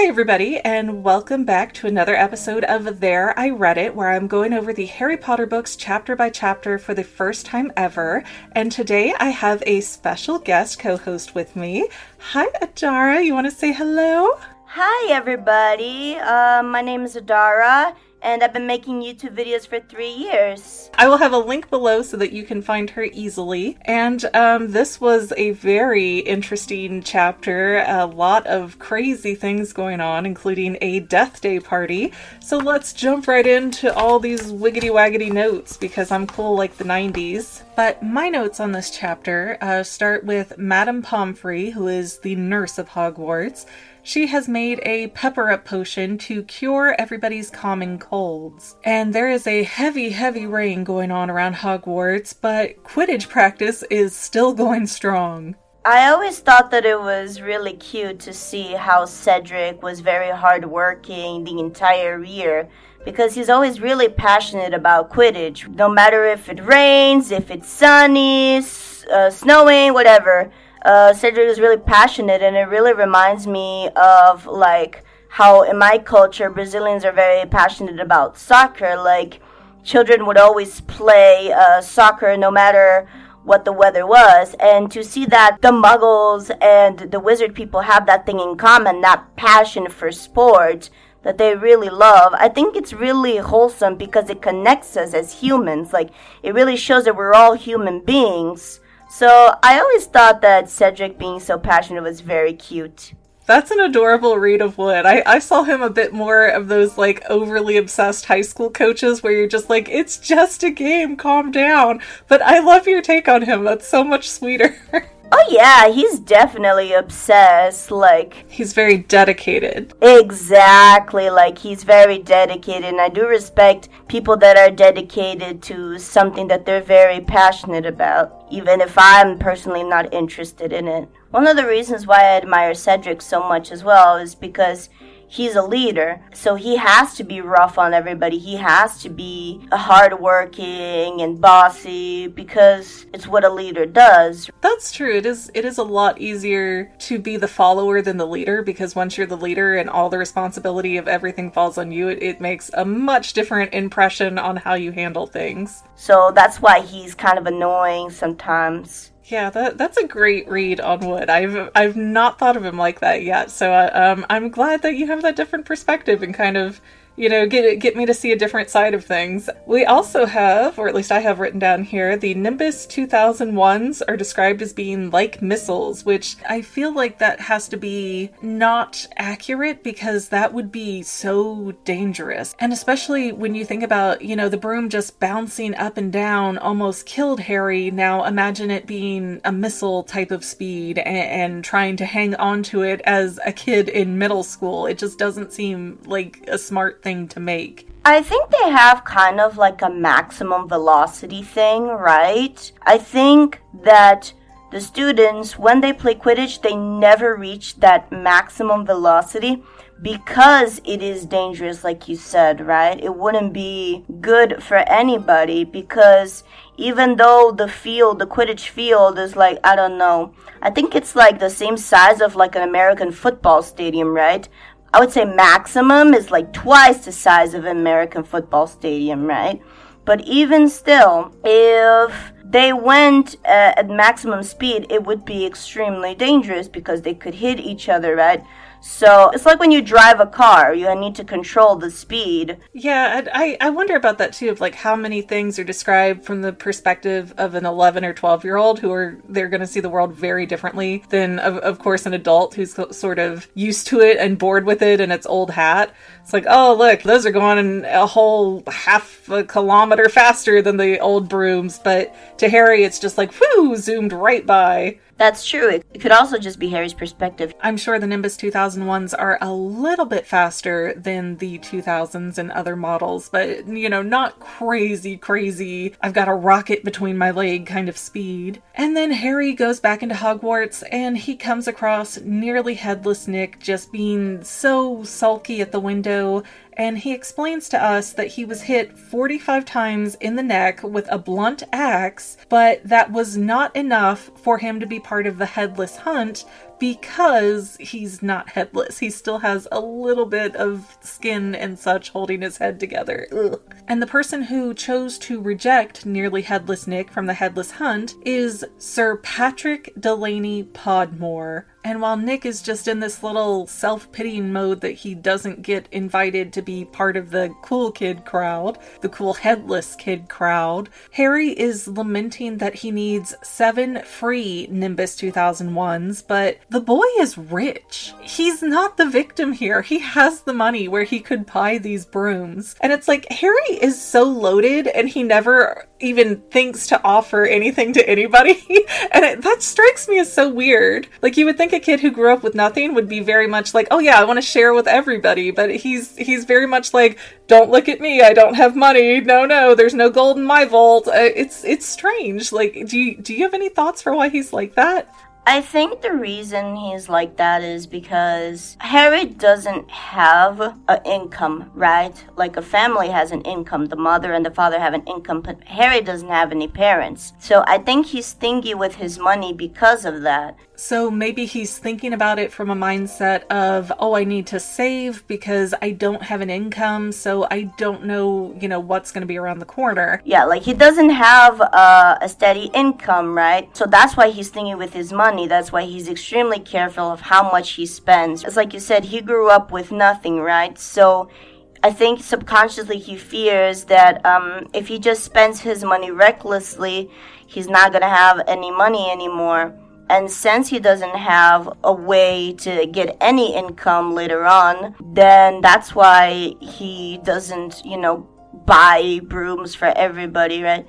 Hi, everybody, and welcome back to another episode of There I Read It, where I'm going over the Harry Potter books chapter by chapter for the first time ever. And today I have a special guest co host with me. Hi, Adara. You want to say hello? Hi, everybody. Uh, my name is Adara, and I've been making YouTube videos for three years. I will have a link below so that you can find her easily. And um, this was a very interesting chapter, a lot of crazy things going on, including a Death Day party. So let's jump right into all these wiggity waggity notes because I'm cool like the 90s. But my notes on this chapter uh, start with Madame Pomfrey, who is the nurse of Hogwarts. She has made a pepper up potion to cure everybody's common colds. And there is a heavy, heavy rain going on around Hogwarts, but Quidditch practice is still going strong. I always thought that it was really cute to see how Cedric was very hardworking the entire year because he's always really passionate about Quidditch. No matter if it rains, if it's sunny, uh, snowing, whatever uh, Cedric is really passionate, and it really reminds me of like how in my culture Brazilians are very passionate about soccer. Like children would always play uh, soccer no matter what the weather was, and to see that the Muggles and the Wizard people have that thing in common, that passion for sport that they really love. I think it's really wholesome because it connects us as humans. Like it really shows that we're all human beings so I always thought that Cedric being so passionate was very cute. That's an adorable read of Wood. I, I saw him a bit more of those like overly obsessed high school coaches where you're just like, it's just a game, calm down. But I love your take on him. That's so much sweeter. Oh yeah, he's definitely obsessed. Like he's very dedicated. Exactly, like he's very dedicated and I do respect people that are dedicated to something that they're very passionate about, even if I'm personally not interested in it. One of the reasons why I admire Cedric so much as well is because he's a leader, so he has to be rough on everybody. He has to be hardworking and bossy because it's what a leader does. That's true. It is. It is a lot easier to be the follower than the leader because once you're the leader and all the responsibility of everything falls on you, it, it makes a much different impression on how you handle things. So that's why he's kind of annoying sometimes. Yeah, that that's a great read on Wood. I've I've not thought of him like that yet. So uh, um, I'm glad that you have that different perspective and kind of you know, get get me to see a different side of things. We also have, or at least I have written down here, the Nimbus 2001s are described as being like missiles, which I feel like that has to be not accurate because that would be so dangerous. And especially when you think about, you know, the broom just bouncing up and down almost killed Harry. Now imagine it being a missile type of speed and, and trying to hang on to it as a kid in middle school. It just doesn't seem like a smart thing to make. I think they have kind of like a maximum velocity thing, right? I think that the students, when they play Quidditch, they never reach that maximum velocity because it is dangerous, like you said, right? It wouldn't be good for anybody because even though the field, the Quidditch field, is like, I don't know, I think it's like the same size of like an American football stadium, right? I would say maximum is like twice the size of an American football stadium, right? But even still, if they went uh, at maximum speed, it would be extremely dangerous because they could hit each other, right? So it's like when you drive a car, you need to control the speed. Yeah, I, I wonder about that too, of like how many things are described from the perspective of an 11 or 12 year old who are, they're going to see the world very differently than, of, of course, an adult who's sort of used to it and bored with it and its old hat. It's like, oh, look, those are going a whole half a kilometer faster than the old brooms. But to Harry, it's just like, whoo, zoomed right by. That's true. It could also just be Harry's perspective. I'm sure the Nimbus 2001s are a little bit faster than the 2000s and other models, but you know, not crazy, crazy. I've got a rocket between my leg kind of speed. And then Harry goes back into Hogwarts and he comes across nearly headless Nick just being so sulky at the window and he explains to us that he was hit 45 times in the neck with a blunt axe, but that was not enough for him to be part of the headless hunt because he's not headless. He still has a little bit of skin and such holding his head together. Ugh. And the person who chose to reject nearly headless Nick from the headless hunt is Sir Patrick Delaney Podmore. And while Nick is just in this little self pitying mode that he doesn't get invited to be part of the cool kid crowd, the cool headless kid crowd, Harry is lamenting that he needs seven free Nimbus 2001s, but the boy is rich. He's not the victim here. He has the money where he could buy these brooms. And it's like Harry is so loaded and he never even thinks to offer anything to anybody. and it, that strikes me as so weird. Like you would think a kid who grew up with nothing would be very much like, "Oh yeah, I want to share with everybody." But he's he's very much like, "Don't look at me. I don't have money. No, no, there's no gold in my vault." Uh, it's it's strange. Like do you do you have any thoughts for why he's like that? I think the reason he's like that is because Harry doesn't have an income, right? Like a family has an income. The mother and the father have an income, but Harry doesn't have any parents. So I think he's stingy with his money because of that. So maybe he's thinking about it from a mindset of, oh, I need to save because I don't have an income, so I don't know, you know, what's going to be around the corner. Yeah, like he doesn't have uh, a steady income, right? So that's why he's thinking with his money. That's why he's extremely careful of how much he spends. It's like you said, he grew up with nothing, right? So I think subconsciously he fears that um, if he just spends his money recklessly, he's not going to have any money anymore. And since he doesn't have a way to get any income later on, then that's why he doesn't, you know, buy brooms for everybody, right?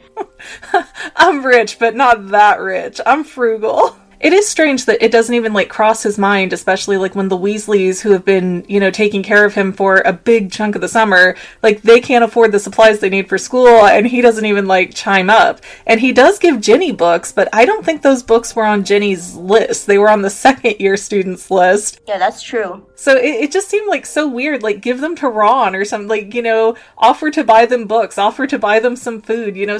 I'm rich, but not that rich. I'm frugal. It is strange that it doesn't even like cross his mind, especially like when the Weasleys, who have been, you know, taking care of him for a big chunk of the summer, like they can't afford the supplies they need for school, and he doesn't even like chime up. And he does give Ginny books, but I don't think those books were on Ginny's list. They were on the second year students list. Yeah, that's true. So it, it just seemed like so weird. Like give them to Ron or something. Like you know, offer to buy them books, offer to buy them some food. You know,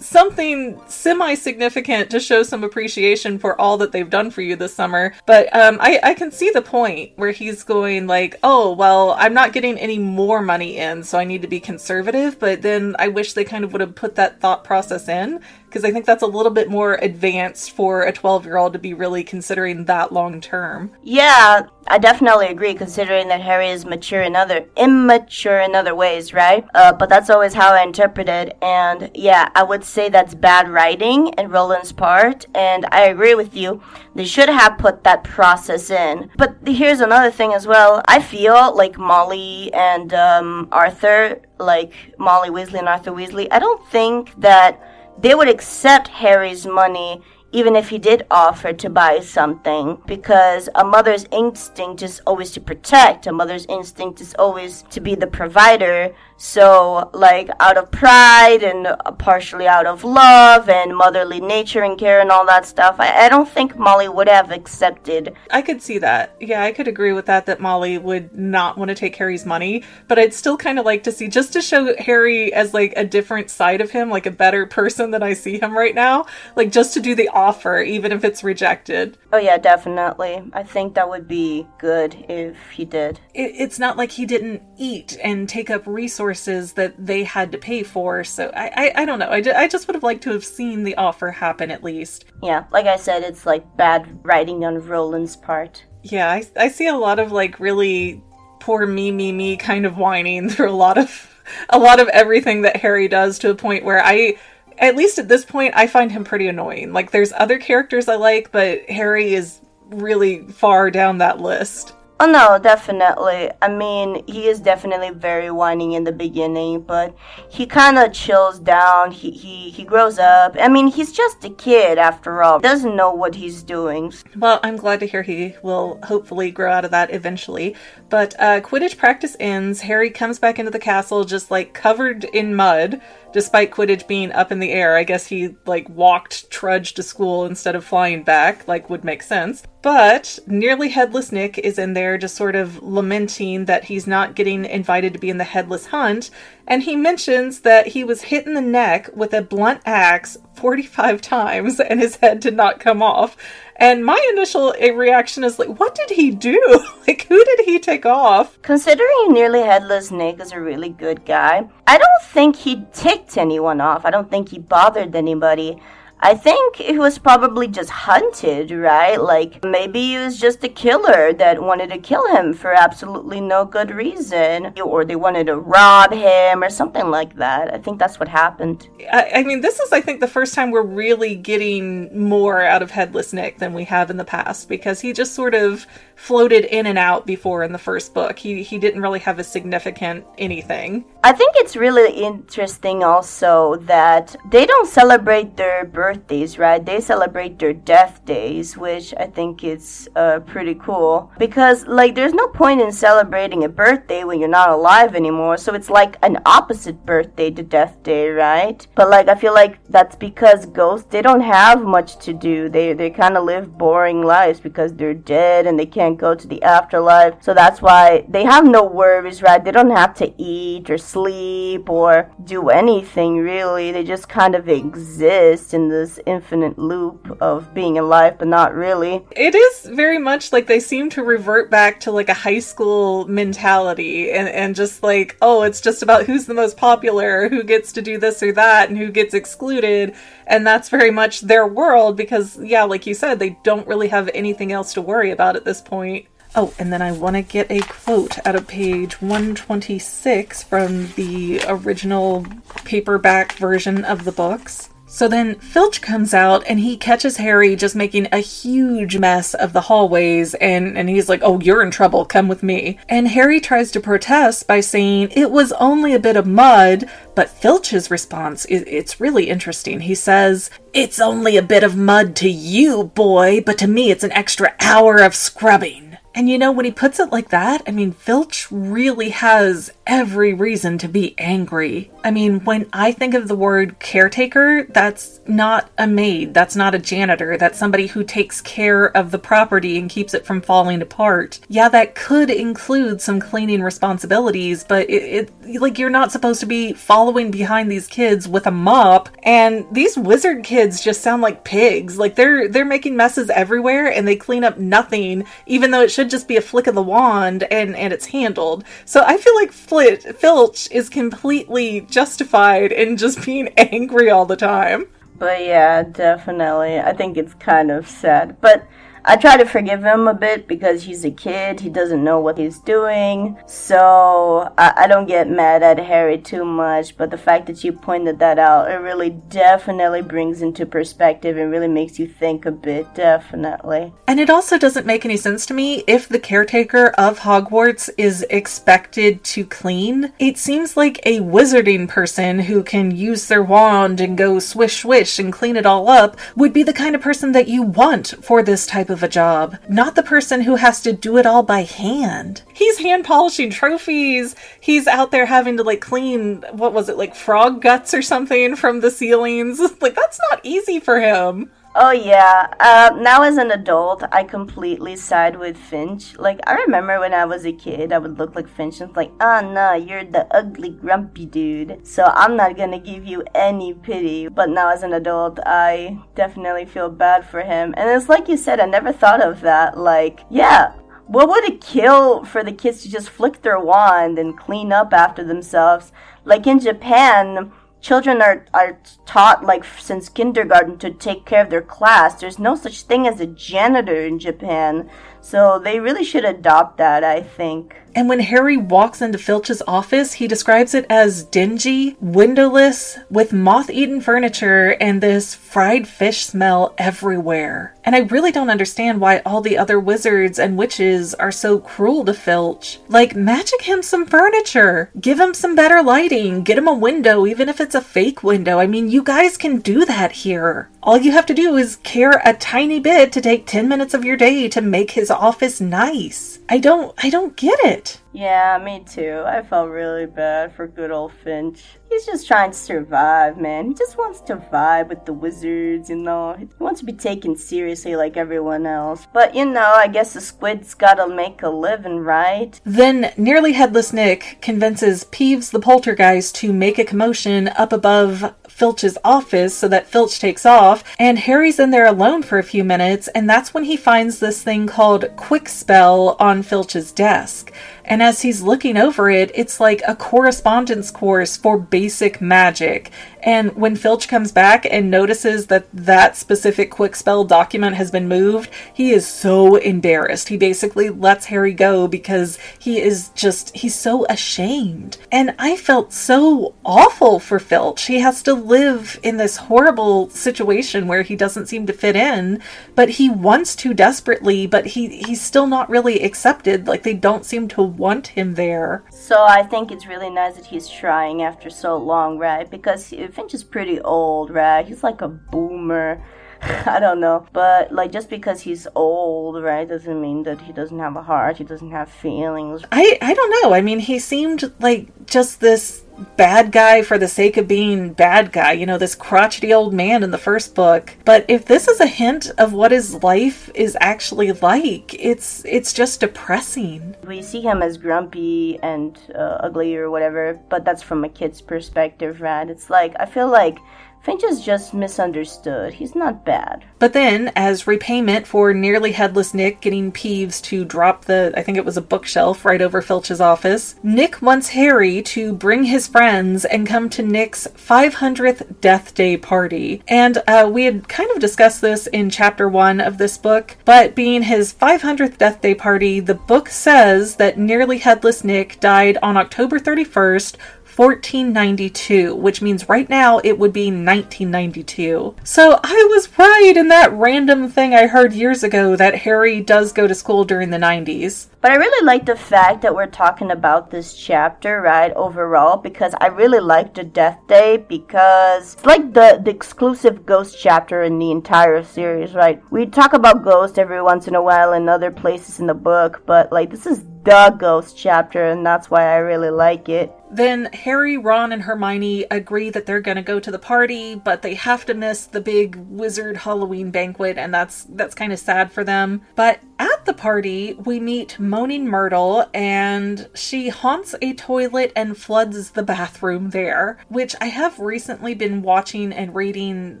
something semi significant to show some appreciation for all that they've done for you this summer. But um, I, I can see the point where he's going like, oh, well, I'm not getting any more money in, so I need to be conservative. But then I wish they kind of would have put that thought process in because I think that's a little bit more advanced for a 12 year old to be really considering that long term. Yeah, I definitely agree, considering that Harry is mature in other immature in other ways, right? Uh, but that's always how I interpret it, and yeah, I would say that's bad writing in Rowling's part, and I agree with you. They should have put that process in. But here's another thing as well. I feel like Molly and um, Arthur, like Molly Weasley and Arthur Weasley, I don't think that they would accept Harry's money even if he did offer to buy something because a mother's instinct is always to protect. A mother's instinct is always to be the provider so, like, out of pride and partially out of love and motherly nature and care and all that stuff, I, I, don't think Molly would have accepted. I could see that. Yeah, I could agree with that, that Molly would not want to take Harry's money. But I'd still kind of like to see, just to show Harry as, like, a different side of him, like a better person than I see him right now, like, just to do the offer, even if it's rejected. Oh, yeah, definitely. I think that would be good if he did. It, it's not like he didn't eat and take up resources resources that they had to pay for. So I, I, I don't know. I, I just would have liked to have seen the offer happen at least. Yeah, like I said, it's like bad writing on Rowling's part. Yeah, I, I see a lot of like really poor me, me, me kind of whining through a lot of a lot of everything that Harry does to a point where I at least at this point I find him pretty annoying. Like there's other characters I like, but Harry is really far down that list. Oh no, definitely. I mean, he is definitely very whining in the beginning, but he kind of chills down. He, he he grows up. I mean, he's just a kid after all. Doesn't know what he's doing. Well, I'm glad to hear he will hopefully grow out of that eventually. But uh, Quidditch practice ends. Harry comes back into the castle just like covered in mud despite Quidditch being up in the air, I guess he like walked, trudged to school instead of flying back, like would make sense. But nearly headless Nick is in there there just sort of lamenting that he's not getting invited to be in the headless hunt. And he mentions that he was hit in the neck with a blunt axe 45 times and his head did not come off. And my initial reaction is like, what did he do? like, who did he take off? Considering Nearly Headless Nick is a really good guy, I don't think he ticked anyone off. I don't think he bothered anybody. I think he was probably just hunted, right? Like maybe he was just a killer that wanted to kill him for absolutely no good reason, or they wanted to rob him or something like that. I think that's what happened. I, I mean, this is, I think, the first time we're really getting more out of Headless Nick than we have in the past because he just sort of floated in and out before in the first book. He he didn't really have a significant anything. I think it's really interesting also that they don't celebrate their birthdays, right? They celebrate their death days, which I think is uh, pretty cool because like there's no point in celebrating a birthday when you're not alive anymore. So it's like an opposite birthday to death day, right? But like I feel like that's because ghosts they don't have much to do. They they kind of live boring lives because they're dead and they can't go to the afterlife. So that's why they have no worries, right? They don't have to eat or sleep or do anything really. They just kind of exist in this infinite loop of being alive, but not really. It is very much like they seem to revert back to like a high school mentality and, and just like, oh, it's just about who's the most popular, who gets to do this or that, and who gets excluded. And that's very much their world because, yeah, like you said, they don't really have anything else to worry about at this point. Oh, and then I want to get a quote out of page 126 from the original paperback version of the books. So then Filch comes out and he catches Harry just making a huge mess of the hallways and, and he's like, Oh, you're in trouble, come with me. And Harry tries to protest by saying it was only a bit of mud, but Filch's response is it's really interesting. He says, It's only a bit of mud to you, boy, but to me it's an extra hour of scrubbing. And you know, when he puts it like that, I mean, Filch really has every reason to be angry. I mean, when I think of the word caretaker, that's not a maid, that's not a janitor, that's somebody who takes care of the property and keeps it from falling apart. Yeah, that could include some cleaning responsibilities, but it, it like you're not supposed to be following behind these kids with a mop. And these wizard kids just sound like pigs. Like they're they're making messes everywhere and they clean up nothing, even though it should just be a flick of the wand and and it's handled. So I feel like Flit, Filch is completely justified in just being angry all the time. But yeah, definitely. I think it's kind of sad. But I try to forgive him a bit because he's a kid. He doesn't know what he's doing. So I, I, don't get mad at Harry too much. But the fact that you pointed that out, it really definitely brings into perspective and really makes you think a bit. Definitely. And it also doesn't make any sense to me if the caretaker of Hogwarts is expected to clean. It seems like a wizarding person who can use their wand and go swish swish and clean it all up would be the kind of person that you want for this type of of a job, not the person who has to do it all by hand. He's hand polishing trophies. He's out there having to like clean, what was it, like frog guts or something from the ceilings. Like, that's not easy for him. Oh yeah. Uh, now as an adult, I completely side with Finch. Like I remember when I was a kid, I would look like Finch and like, oh no, you're the ugly, grumpy dude. So I'm not gonna give you any pity. But now as an adult, I definitely feel bad for him. And it's like you said, I never thought of that. Like, yeah, what would it kill for the kids to just flick their wand and clean up after themselves? Like in Japan, children are, are taught like since kindergarten to take care of their class there's no such thing as a janitor in japan. So they really should adopt that i think and when Harry walks into Filch's office, he describes it as dingy, windowless, with moth eaten furniture and this fried fish smell everywhere. And I really don't understand why all the other wizards and witches are so cruel to Filch. Like, magic him some furniture, give him some better lighting, get him a window, even if it's a fake window. I mean, you guys can do that here. all you have to do is care a tiny bit to take 10 minutes of your day to make his office nice. I don't I don't get it. Yeah, me too. I felt really bad for good old Finch. He's just trying to survive, man. He just wants to vibe with the wizards, you know. He wants to be taken seriously like everyone else. But, you know, I guess the squib's gotta make a living, right? Then nearly headless Nick convinces Peeves the poltergeist to make a commotion up above Filch's office so that Filch takes off, and Harry's in there alone for a few minutes, and that's when he finds this thing called Kwikspell on Filch's desk. And as he's looking over it, it's like a correspondence course for basic magic. And when Filch comes back and notices that that specific Kwikspell document has been moved, he is so embarrassed. He basically lets Harry go because he is just, he's so ashamed. And I felt so awful for Filch. He has to live in this horrible situation where he doesn't seem to fit in, but he wants to desperately, but he, he's still not really accepted. Like they don't seem to want him there. So I think it's really nice that he's trying after so long, right? Because Finch is pretty old, right? He's like a boomer. I don't know. But like just because he's old, right, doesn't mean that he doesn't have a heart, he doesn't have feelings. I I don't know. I mean, he seemed like just this bad guy for the sake of being bad guy, you know, this crotchety old man in the first book. But if this is a hint of what his life is actually like, it's it's just depressing. We see him as grumpy and uh, ugly or whatever, but that's from a kid's perspective, right? It's like I feel like Finch is just misunderstood. He's not bad. But then, as repayment for nearly headless Nick getting Peeves to drop the, I think it was a bookshelf right over Filch's office, Nick wants Harry to bring his friends and come to Nick's 500th Death Day party. And uh, we had kind of discussed this in chapter one of this book, but being his 500th Death Day party, the book says that nearly headless Nick died on October 31st, 1492, which means right now it would be 1992. So I was right in that random thing I heard years ago that Harry does go to school during the 90s. But I really like the fact that we're talking about this chapter, right, overall, because I really like the Death Day because it's like the, the exclusive ghost chapter in the entire series, right? We talk about ghosts every once in a while in other places in the book, but like this is the ghost chapter, and that's why I really like it. Then Harry, Ron, and Hermione agree that they're going to go to the party, but they have to miss the big wizard Halloween banquet, and that's that's kind of sad for them. But at the party, we meet Moaning Myrtle, and she haunts a toilet and floods the bathroom there. Which I have recently been watching and reading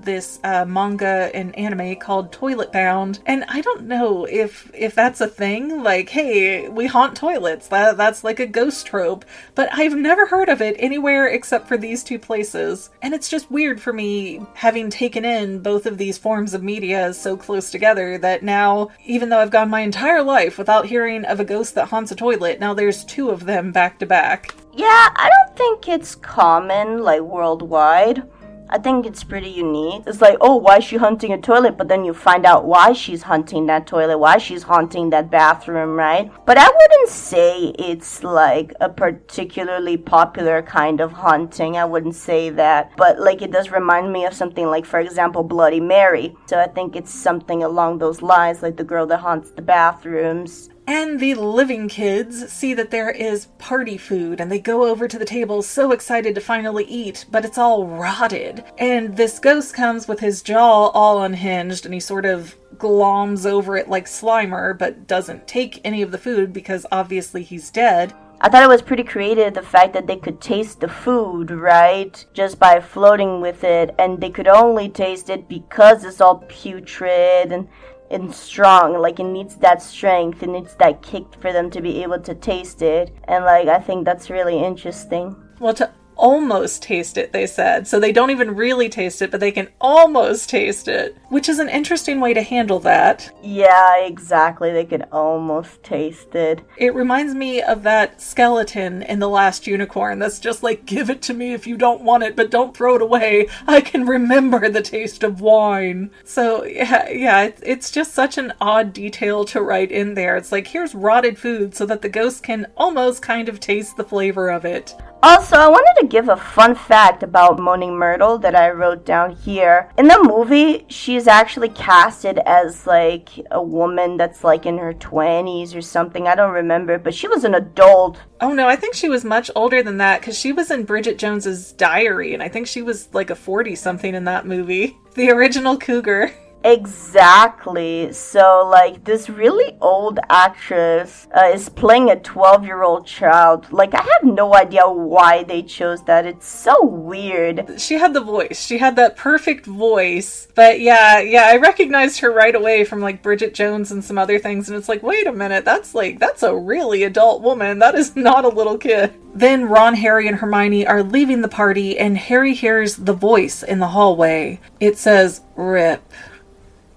this uh, manga and anime called Toilet Bound, and I don't know if if that's a thing. Like, hey, we haunt toilets. That that's like a ghost trope, but I've never heard of it anywhere except for these two places, and it's just weird for me having taken in both of these forms of media so close together that now, even though I've gone my entire life without hearing of a ghost that haunts a toilet. Now there's two of them back to back. Yeah, I don't think it's common, like worldwide. I think it's pretty unique. It's like, oh, why is she hunting a toilet? But then you find out why she's hunting that toilet, why she's haunting that bathroom, right? But I wouldn't say it's like a particularly popular kind of haunting. I wouldn't say that. But like, it does remind me of something like, for example, Bloody Mary. So I think it's something along those lines, like the girl that haunts the bathrooms. And the living kids see that there is party food and they go over to the table so excited to finally eat, but it's all rotted. And this ghost comes with his jaw all unhinged and he sort of gloms over it like Slimer, but doesn't take any of the food because obviously he's dead. I thought it was pretty creative the fact that they could taste the food, right? Just by floating with it, and they could only taste it because it's all putrid and and strong. Like it needs that strength, it needs that kick for them to be able to taste it. And like I think that's really interesting. Well, to almost taste it, they said. So they don't even really taste it, but they can almost taste it, which is an interesting way to handle that. Yeah, exactly. They can almost taste it. It reminds me of that skeleton in The Last Unicorn that's just like, give it to me if you don't want it, but don't throw it away. I can remember the taste of wine. So, yeah, yeah it's just such an odd detail to write in there. It's like, here's rotted food so that the ghost can almost kind of taste the flavor of it. Also, I wanted to give a fun fact about Moaning Myrtle that I wrote down here. In the movie, she's actually casted as like a woman that's like in her 20s or something. I don't remember, but she was an adult. Oh no, I think she was much older than that because she was in Bridget Jones's Diary, and I think she was like a 40 something in that movie. The original Cougar. Exactly. So, like, this really old actress uh, is playing a 12 year old child. Like, I have no idea why they chose that. It's so weird. She had the voice. She had that perfect voice. But yeah, yeah, I recognized her right away from like Bridget Jones and some other things. And it's like, wait a minute, that's like, that's a really adult woman. That is not a little kid. Then Ron, Harry, and Hermione are leaving the party, and Harry hears the voice in the hallway. It says, Rip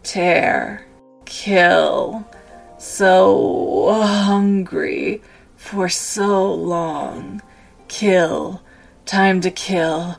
tear, kill. So hungry for so long. Kill. Time to kill.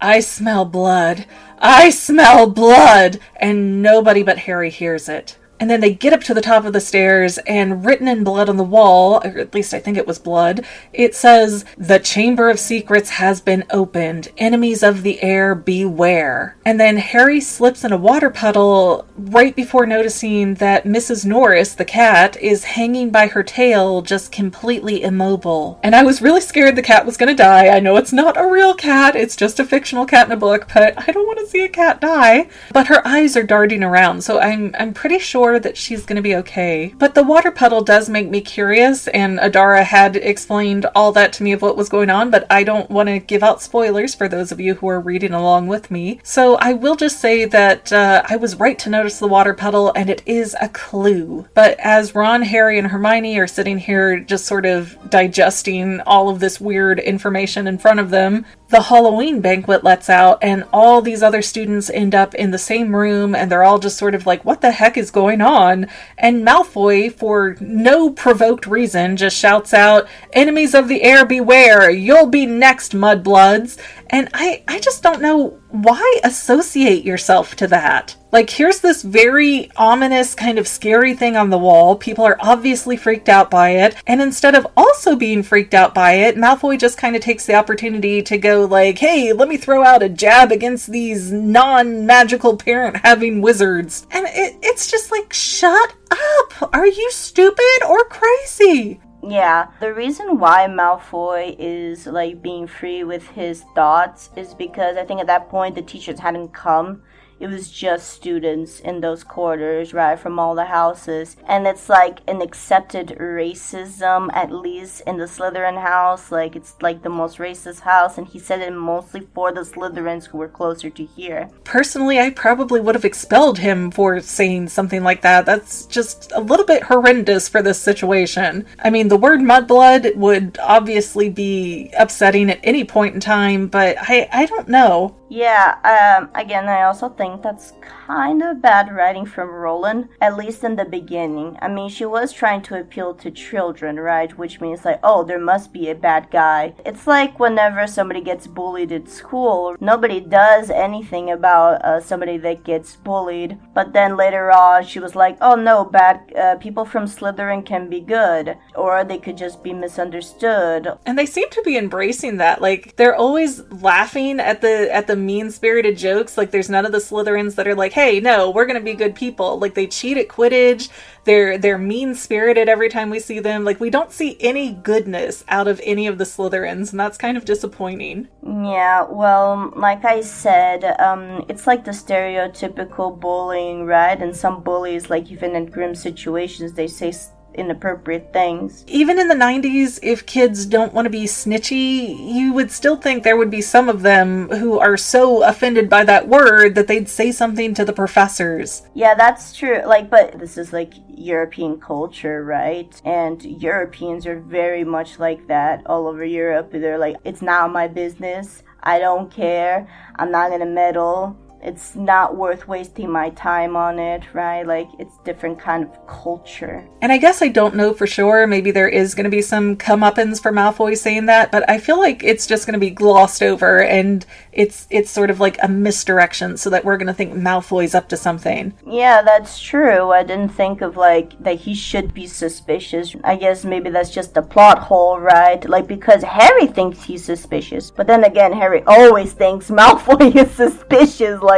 I smell blood. I smell blood! And nobody but Harry hears it. And then they get up to the top of the stairs, and written in blood on the wall, or at least I think it was blood, it says, The Chamber of Secrets has been opened. Enemies of the heir, beware. And then Harry slips in a water puddle right before noticing that Mrs. Norris, the cat, is hanging by her tail, just completely immobile. And I was really scared the cat was going to die. I know it's not a real cat, it's just a fictional cat in a book, but I don't want to see a cat die. But her eyes are darting around, so I'm, I'm pretty sure sure that she's going to be okay. But the water puddle does make me curious, and Adara had explained all that to me of what was going on, but I don't want to give out spoilers for those of you who are reading along with me. So I will just say that uh, I was right to notice the water puddle, and it is a clue. But as Ron, Harry, and Hermione are sitting here just sort of digesting all of this weird information in front of them, the Halloween banquet lets out, and all these other students end up in the same room, and they're all just sort of like, what the heck is going on? And Malfoy, for no provoked reason, just shouts out, Enemies of the heir beware! You'll be next, mudbloods! And I, I just don't know why associate yourself to that. Like, here's this very ominous, kind of scary thing on the wall. People are obviously freaked out by it. And instead of also being freaked out by it, Malfoy just kind of takes the opportunity to go, like, hey, let me throw out a jab against these non magical parent having wizards. And it, it's just like, shut up! Are you stupid or crazy? Yeah, the reason why Malfoy is like being free with his thoughts is because I think at that point the teachers hadn't come it was just students in those quarters, right, from all the houses. And it's like an accepted racism, at least in the Slytherin house. Like, it's like the most racist house. And he said it mostly for the Slytherins who were closer to here. Personally, I probably would have expelled him for saying something like that. That's just a little bit horrendous for this situation. I mean, the word mudblood would obviously be upsetting at any point in time, but I, I don't know. Yeah, um, again, I also think that's kind of bad writing from Rowling, at least in the beginning. I mean, she was trying to appeal to children, right? Which means, like, oh, there must be a bad guy. It's like whenever somebody gets bullied at school, nobody does anything about uh, somebody that gets bullied. But then later on, she was like, oh no, bad uh, people from Slytherin can be good, or they could just be misunderstood. And they seem to be embracing that. Like, they're always laughing at the at the mean spirited jokes. Like there's none of the Slytherins that are like, hey, no, we're gonna be good people. Like they cheat at Quidditch. They're they're mean spirited every time we see them. Like we don't see any goodness out of any of the Slytherins, and that's kind of disappointing. Yeah, well, like I said, um, it's like the stereotypical bullying, right? And some bullies, like even in grim situations, they say inappropriate things. Even in the 90s, if kids don't want to be snitchy, you would still think there would be some of them who are so offended by that word that they'd say something to the professors. Yeah, that's true. Like, but this is like European culture, right? And Europeans are very much like that all over Europe. They're like, it's not my business. I don't care. I'm not gonna meddle it's not worth wasting my time on it, right? Like it's different kind of culture. And I guess I don't know for sure. Maybe there is going to be some comeuppance for Malfoy saying that, but I feel like it's just going to be glossed over, and it's it's sort of like a misdirection, so that we're going to think Malfoy's up to something. Yeah, that's true. I didn't think of like that he should be suspicious. I guess maybe that's just a plot hole, right? Like because Harry thinks he's suspicious, but then again, Harry always thinks Malfoy is suspicious. Like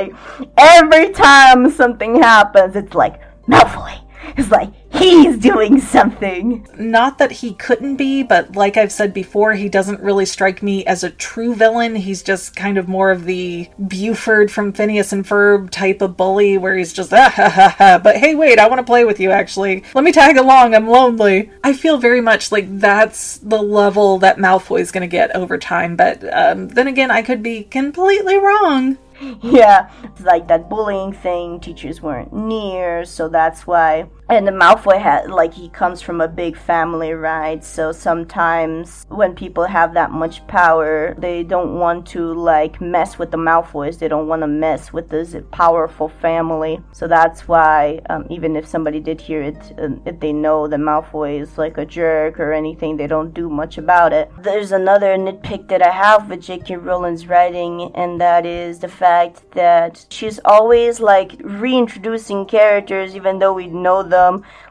every time something happens, it's like Malfoy is like he's doing something. Not that he couldn't be, but like I've said before, he doesn't really strike me as a true villain. He's just kind of more of the Buford from Phineas and Ferb type of bully where he's just, ah, ha, ha, ha. but hey, wait, I want to play with you actually. Let me tag along, I'm lonely. I feel very much like that's the level that Malfoy's going to get over time, but um, then again, I could be completely wrong. yeah, it's like that bullying thing. Teachers weren't near, so that's why. And the Malfoy had like he comes from a big family, right? So sometimes when people have that much power, they don't want to like mess with the Malfoys. They don't want to mess with this powerful family. So that's why um, even if somebody did hear it, uh, if they know that Malfoy is like a jerk or anything, they don't do much about it. There's another nitpick that I have with J.K. Rowling's writing, and that is the fact fact that she's always like reintroducing characters even though we know them.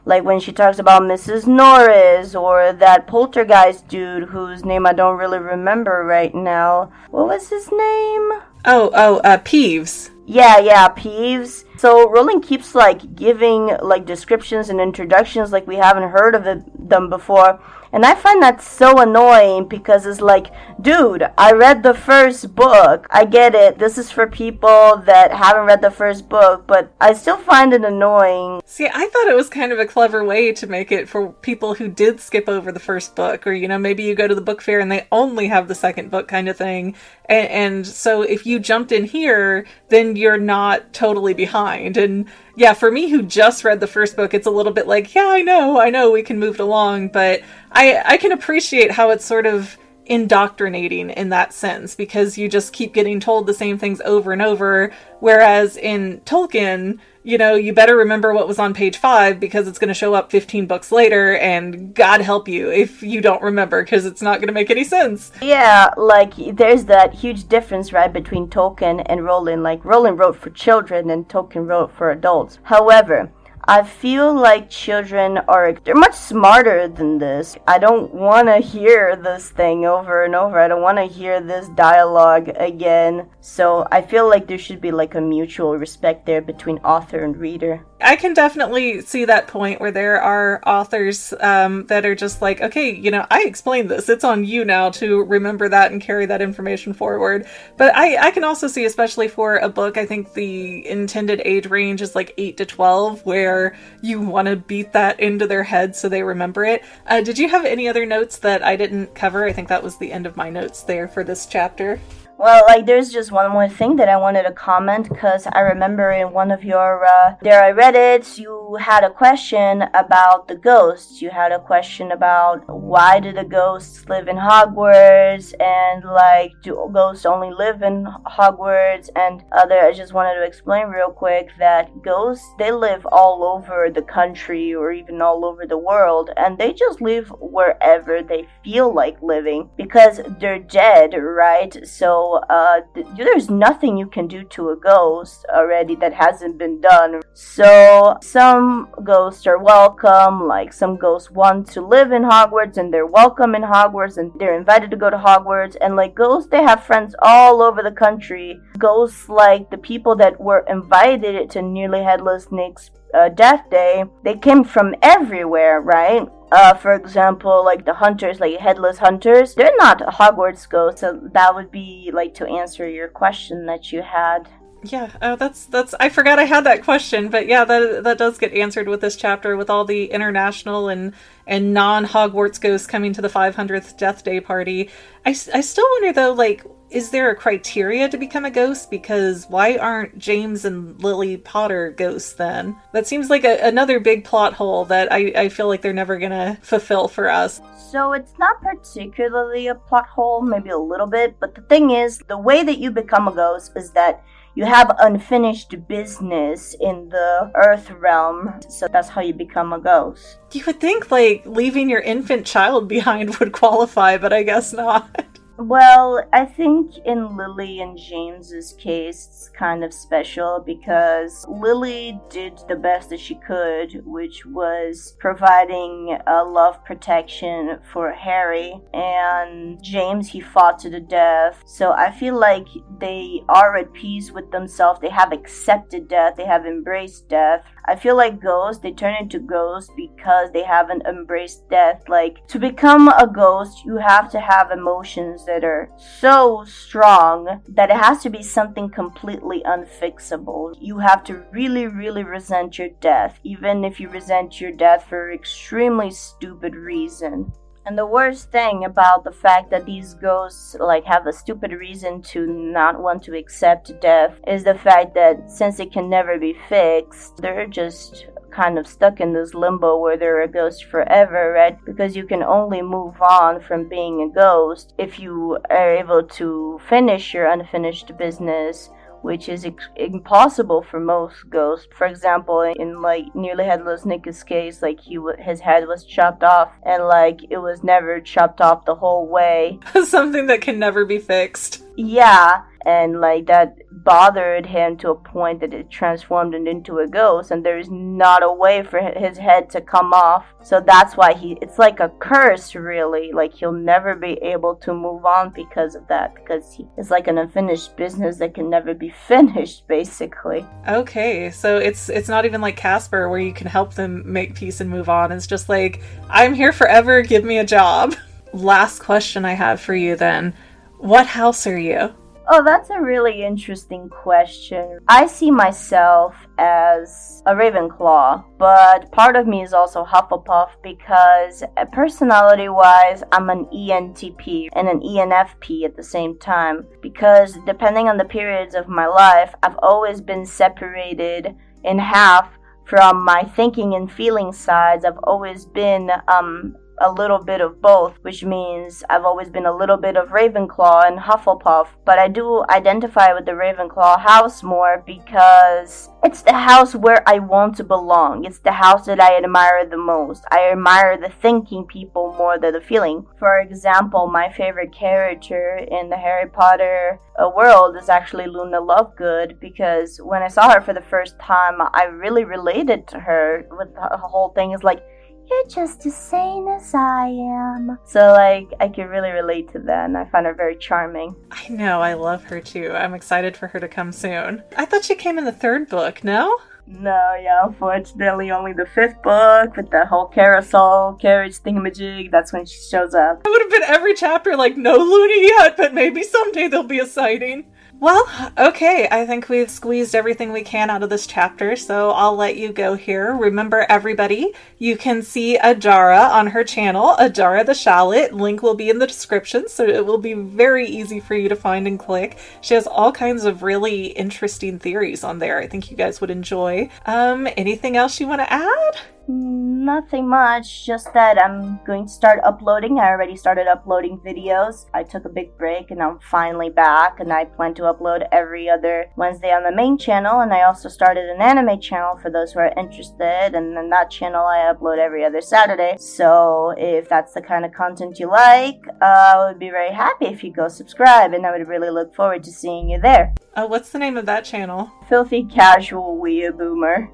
Like when she talks about Mrs. Norris or that poltergeist dude whose name I don't really remember right now. What was his name? Oh, oh, uh, Peeves. Yeah, yeah, Peeves. So Rowling keeps like giving like descriptions and introductions like we haven't heard of it, them before. And I find that so annoying because it's like, dude, I read the first book. I get it. This is for people that haven't read the first book, but I still find it annoying. See, I thought it was kind of a clever way to make it for people who did skip over the first book, or, you know, maybe you go to the book fair and they only have the second book kind of thing. And, and so if you jumped in here, then you're not totally behind. And yeah, for me who just read the first book, it's a little bit like, yeah, I know, I know we can move it along, but I I can appreciate how it's sort of indoctrinating in that sense because you just keep getting told the same things over and over whereas in Tolkien you know you better remember what was on page 5 because it's going to show up 15 books later and god help you if you don't remember because it's not going to make any sense. Yeah like there's that huge difference right between Tolkien and Rowling. Like Rowling wrote for children and Tolkien wrote for adults. However I feel like children are they're much smarter than this. I don't want to hear this thing over and over. I don't want to hear this dialogue again. So I feel like there should be like a mutual respect there between author and reader. I can definitely see that point where there are authors um, that are just like, okay, you know, I explained this. It's on you now to remember that and carry that information forward. But I, I can also see, especially for a book, I think the intended age range is like 8 to 12, where you want to beat that into their head so they remember it. Uh, did you have any other notes that I didn't cover? I think that was the end of my notes there for this chapter. Well, like there's just one more thing that I wanted to comment because I remember in one of your uh, there I read it you had a question about the ghosts. You had a question about why do the ghosts live in Hogwarts and like do ghosts only live in Hogwarts and other. I just wanted to explain real quick that ghosts they live all over the country or even all over the world and they just live wherever they feel like living because they're dead, right? So uh, th- there's nothing you can do to a ghost already that hasn't been done. So some ghosts are welcome, like some ghosts want to live in Hogwarts and they're welcome in Hogwarts and they're invited to go to Hogwarts. And like ghosts, they have friends all over the country. Ghosts like the people that were invited to Nearly Headless Nick's uh, death day, they came from everywhere, right? Uh, for example, like the hunters, like headless hunters, they're not Hogwarts ghosts. So that would be like to answer your question that you had. Yeah, oh, that's that's. I forgot I had that question, but yeah, that that does get answered with this chapter, with all the international and and non Hogwarts ghosts coming to the 500th Death Day party. I, I still wonder though, like, is there a criteria to become a ghost? Because why aren't James and Lily Potter ghosts then? That seems like a, another big plot hole that I, I feel like they're never gonna fulfill for us. So it's not particularly a plot hole, maybe a little bit, but the thing is, the way that you become a ghost is that you have unfinished business in the earth realm. So that's how you become a ghost. You would think like leaving your infant child behind would qualify, but I guess not. Well, I think in Lily and James's case, it's kind of special because Lily did the best that she could, which was providing a love protection for Harry, and James he fought to the death. So I feel like they are at peace with themselves. They have accepted death. They have embraced death. I feel like ghosts, they turn into ghosts because they haven't embraced death. Like, to become a ghost, you have to have emotions that are so strong that it has to be something completely unfixable. You have to really, really resent your death, even if you resent your death for extremely stupid reason. And the worst thing about the fact that these ghosts like have a stupid reason to not want to accept death is the fact that since it can never be fixed, they're just kind of stuck in this limbo where they're a ghost forever, right? Because you can only move on from being a ghost if you are able to finish your unfinished business which is ex- impossible for most ghosts. For example, in like nearly headless Nick's case, like he his head was chopped off, and like it was never chopped off the whole way. Something that can never be fixed. Yeah, and like that bothered him to a point that it transformed him into a ghost and there's not a way for his head to come off. So that's why he it's like a curse really. Like he'll never be able to move on because of that because he, it's like an unfinished business that can never be finished basically. Okay so it's it's not even like casper where you can help them make peace and move on. It's just like i'm here forever give me a job. Last question i have for you then. What house are you Oh, that's a really interesting question. I see myself as a Ravenclaw, but part of me is also Hufflepuff because uh, personality wise, I'm an ENTP and an ENFP at the same time. Because depending on the periods of my life, I've always been separated in half from my thinking and feeling sides. I've always been um, a little bit of both, which means I've always been a little bit of Ravenclaw and Hufflepuff, but I do identify with the Ravenclaw house more because it's the house where I want to belong. It's the house that I admire the most. I admire the thinking people more than the feeling. For example, my favorite character in the Harry Potter uh, world is actually Luna Lovegood because when I saw her for the first time, I really related to her with the whole thing is like you're just as sane as I am. So, like, I can really relate to that, and I find her very charming. I know, I love her too. I'm excited for her to come soon. I thought she came in the third book, no? No, yeah, unfortunately, only the fifth book with the whole carousel carriage thingamajig. That's when she shows up. It would have been every chapter like, no Loony yet, but maybe someday there'll be a sighting. Well, okay, I think we've squeezed everything we can out of this chapter, so I'll let you go here. Remember, everybody, you can see Adara on her channel, Adara the Shallot. Link will be in the description, so it will be very easy for you to find and click. She has all kinds of really interesting theories on there. I think you guys would enjoy. Um, anything else you want to add? Nothing much, just that I'm going to start uploading. I already started uploading videos. I took a big break and I'm finally back, and I plan to upload every other Wednesday on the main channel. And I also started an anime channel for those who are interested, and in that channel, I upload every other Saturday. So if that's the kind of content you like, uh, I would be very happy if you go subscribe, and I would really look forward to seeing you there. Uh, what's the name of that channel? Filthy Casual Weeaboomer.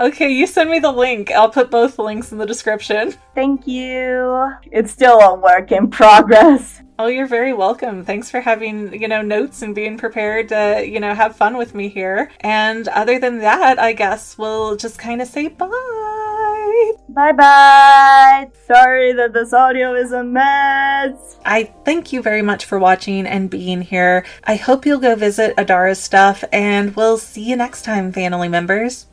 Okay, you send me the link. I'll put both links in the description. Thank you. It's still a work in progress. Oh, you're very welcome. Thanks for having, you know, notes and being prepared to, you know, have fun with me here. And other than that, I guess we'll just kind of say bye. Bye bye. Sorry that this audio is a mess. I thank you very much for watching and being here. I hope you'll go visit Adara's stuff, and we'll see you next time, family members.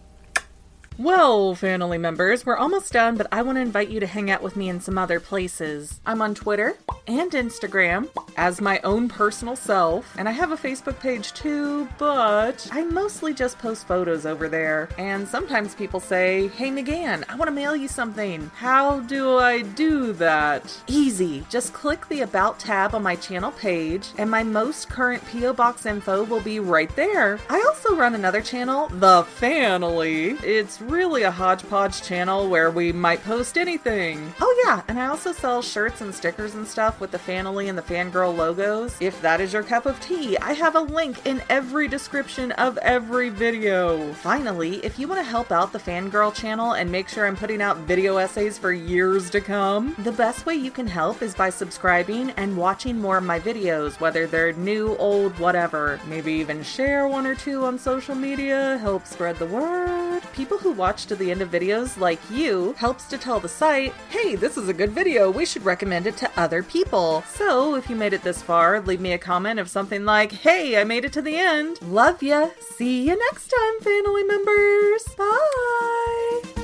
Well, family members, we're almost done, but I want to invite you to hang out with me in some other places. I'm on Twitter and Instagram as my own personal self, and I have a Facebook page too, but I mostly just post photos over there. And sometimes people say, Hey McGann, I want to mail you something. How do I do that? Easy. Just click the About tab on my channel page, and my most current P.O. Box info will be right there. I also run another channel, The Family. It's really a hodgepodge channel where we might post anything. Oh, yeah, and I also sell shirts and stickers and stuff with the Family and the Fangirl logos. If that is your cup of tea, I have a link in every description of every video. Finally, if you want to help out the Fangirl channel and make sure I'm putting out video essays for years to come, the best way you can help is by subscribing and watching more of my videos, whether they're new, old, whatever. Maybe even share one or two on social media, help spread the word. People who watch to the end of videos, like you, helps to tell the site, hey, this is a good video, we should recommend it to other people. So if you made it this far, leave me a comment of something like, hey, I made it to the end. Love ya. See you next time, family members. Bye.